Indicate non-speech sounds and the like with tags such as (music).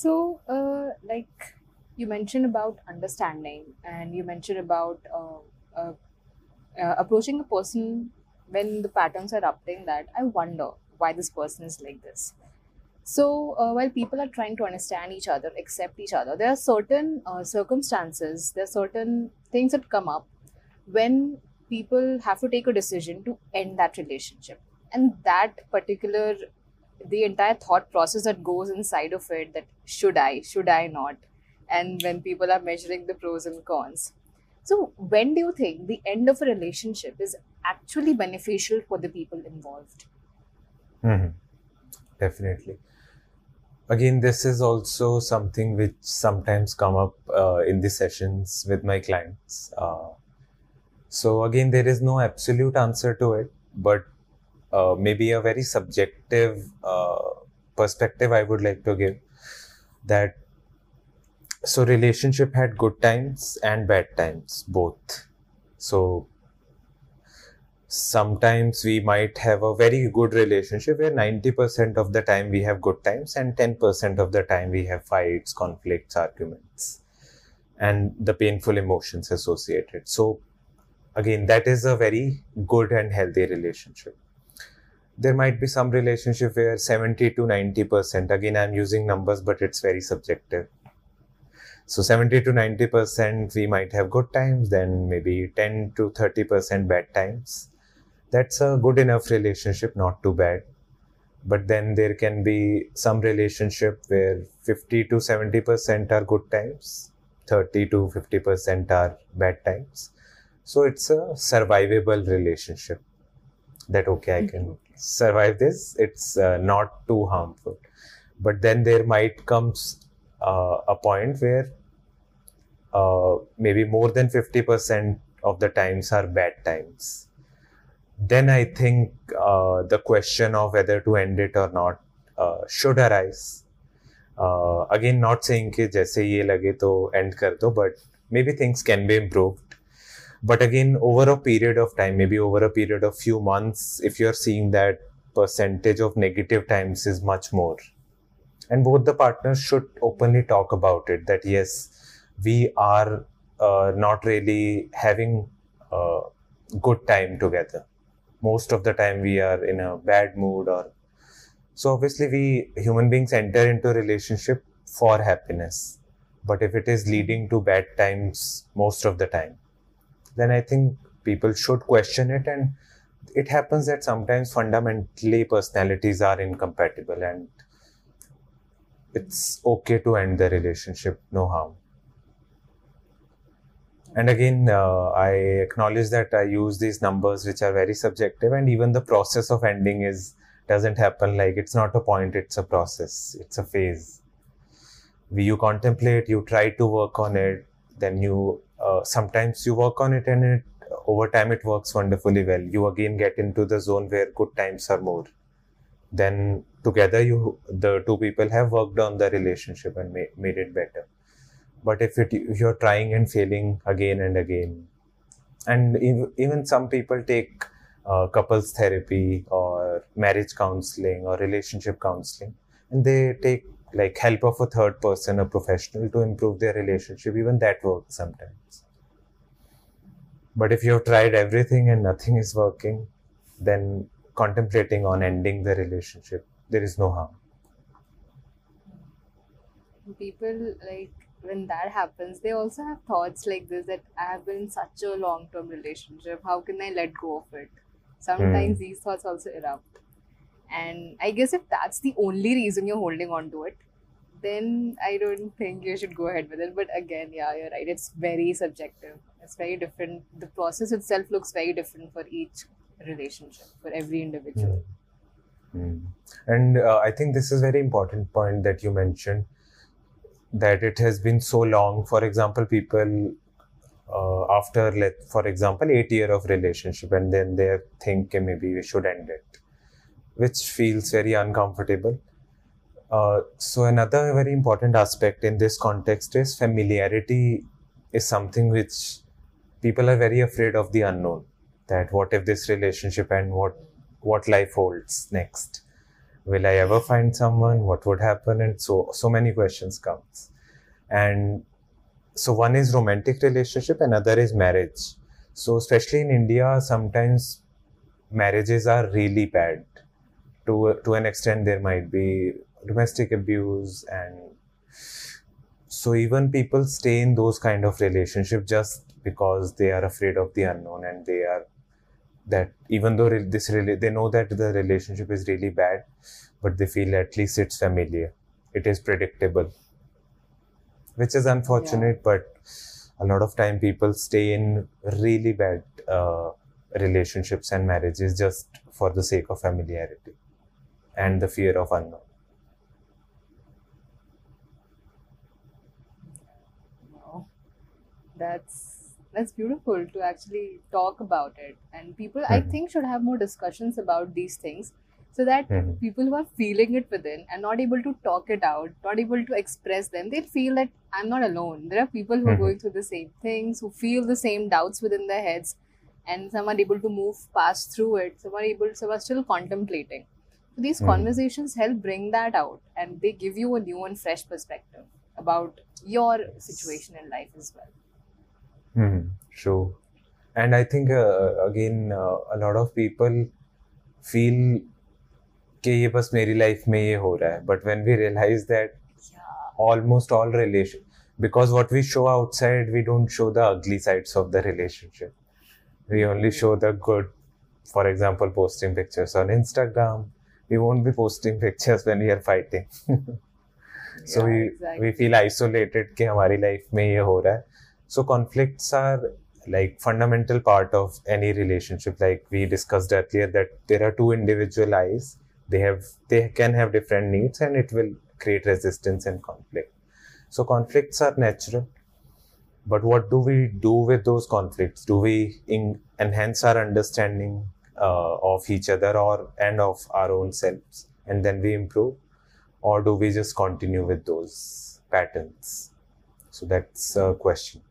So, uh, like you mentioned about understanding, and you mentioned about uh, uh, uh, approaching a person when the patterns are updating. That I wonder why this person is like this. So, uh, while people are trying to understand each other, accept each other, there are certain uh, circumstances, there are certain things that come up when people have to take a decision to end that relationship. And that particular, the entire thought process that goes inside of it that should I, should I not? And when people are measuring the pros and cons. So, when do you think the end of a relationship is actually beneficial for the people involved? Mhm. Definitely. Again, this is also something which sometimes come up uh, in the sessions with my clients. Uh, so again, there is no absolute answer to it, but uh, maybe a very subjective uh, perspective I would like to give that so relationship had good times and bad times both. So sometimes we might have a very good relationship where 90% of the time we have good times and 10% of the time we have fights, conflicts, arguments, and the painful emotions associated. So, again, that is a very good and healthy relationship. There might be some relationship where 70 to 90%, again, I'm using numbers, but it's very subjective. So 70 to 90% we might have good times, then maybe 10 to 30% bad times that's a good enough relationship, not too bad. But then there can be some relationship where 50 to 70% are good times, 30 to 50% are bad times. So it's a survivable relationship that, okay, I can survive this. It's uh, not too harmful. But then there might comes uh, a point where uh, maybe more than 50% of the times are bad times then I think uh, the question of whether to end it or not uh, should arise. Uh, again, not saying कि जैसे ये लगे तो end कर दो, but maybe things can be improved. But again, over a period of time, maybe over a period of few months, if you're seeing that percentage of negative times is much more, and both the partners should openly talk about it. That yes, we are uh, not really having a good time together most of the time we are in a bad mood or so obviously we human beings enter into a relationship for happiness but if it is leading to bad times most of the time then i think people should question it and it happens that sometimes fundamentally personalities are incompatible and it's okay to end the relationship no harm and again, uh, I acknowledge that I use these numbers which are very subjective, and even the process of ending is doesn't happen like it's not a point; it's a process, it's a phase. You contemplate, you try to work on it, then you uh, sometimes you work on it, and it over time it works wonderfully well. You again get into the zone where good times are more. Then together, you the two people have worked on the relationship and ma- made it better but if it you're trying and failing again and again and ev- even some people take uh, couples therapy or marriage counseling or relationship counseling and they take like help of a third person a professional to improve their relationship even that works sometimes but if you've tried everything and nothing is working then contemplating on ending the relationship there is no harm People like when that happens, they also have thoughts like this that I have been in such a long term relationship. How can I let go of it? Sometimes hmm. these thoughts also erupt. And I guess if that's the only reason you're holding on to it, then I don't think you should go ahead with it. But again, yeah, you're right. It's very subjective. It's very different. The process itself looks very different for each relationship, for every individual. Mm. And uh, I think this is very important point that you mentioned that it has been so long. For example, people uh, after let for example eight year of relationship and then they think "Okay, maybe we should end it, which feels very uncomfortable. Uh, so another very important aspect in this context is familiarity is something which people are very afraid of the unknown that what if this relationship and what what life holds next? Will i ever find someone? What would happen? And so so many questions comes. And so one is romantic relationship another is marriage. So especially in india sometimes marriages are really bad to to an extent there might be domestic abuse and so even people stay in those kind of relationship just because they are afraid of the unknown and they are that even though this really they know that the relationship is really bad but they feel at least it's familiar. It is predictable. Which is unfortunate but a lot of time people stay in really bad uh, relationships and marriages just for the sake of familiarity and the fear of unknown Wow. That's that's beautiful to actually talk about it. And people I Mhm. think should have more discussions about these things so that Mhm. people who are feeling it within and not able to talk it out, not able to express them, they'll feel that I'm not alone. There are people who are Mhm. going through the same things, who feel the same doubts within their heads, and some are able to move past through it, some are able some are still contemplating. So these Mhm. conversations help bring that out and they give you a new and fresh perspective about your situation in life as well. Hmm, true. And I think uh, again uh, a lot of people feel कि ये बस मेरी life में ये हो रहा है but when we realize that Yeah. almost all relation because what we show outside we don't show the ugly sides of the relationship we only show the good for example posting pictures on instagram we won't be posting pictures when we are fighting. (laughs) So yeah, we exactly. we feel isolated ki hamari life mein ye ho raha hai so conflicts are like fundamental part of any relationship. Like we discussed earlier that there are two individual eyes. They have they can have different needs and it will create resistance and conflict. So conflicts are natural. But what do we do with those conflicts? Do we in, enhance our understanding? Uh, of each other or and of our own selves. And then we improve or do we just continue with those patterns? So that's a question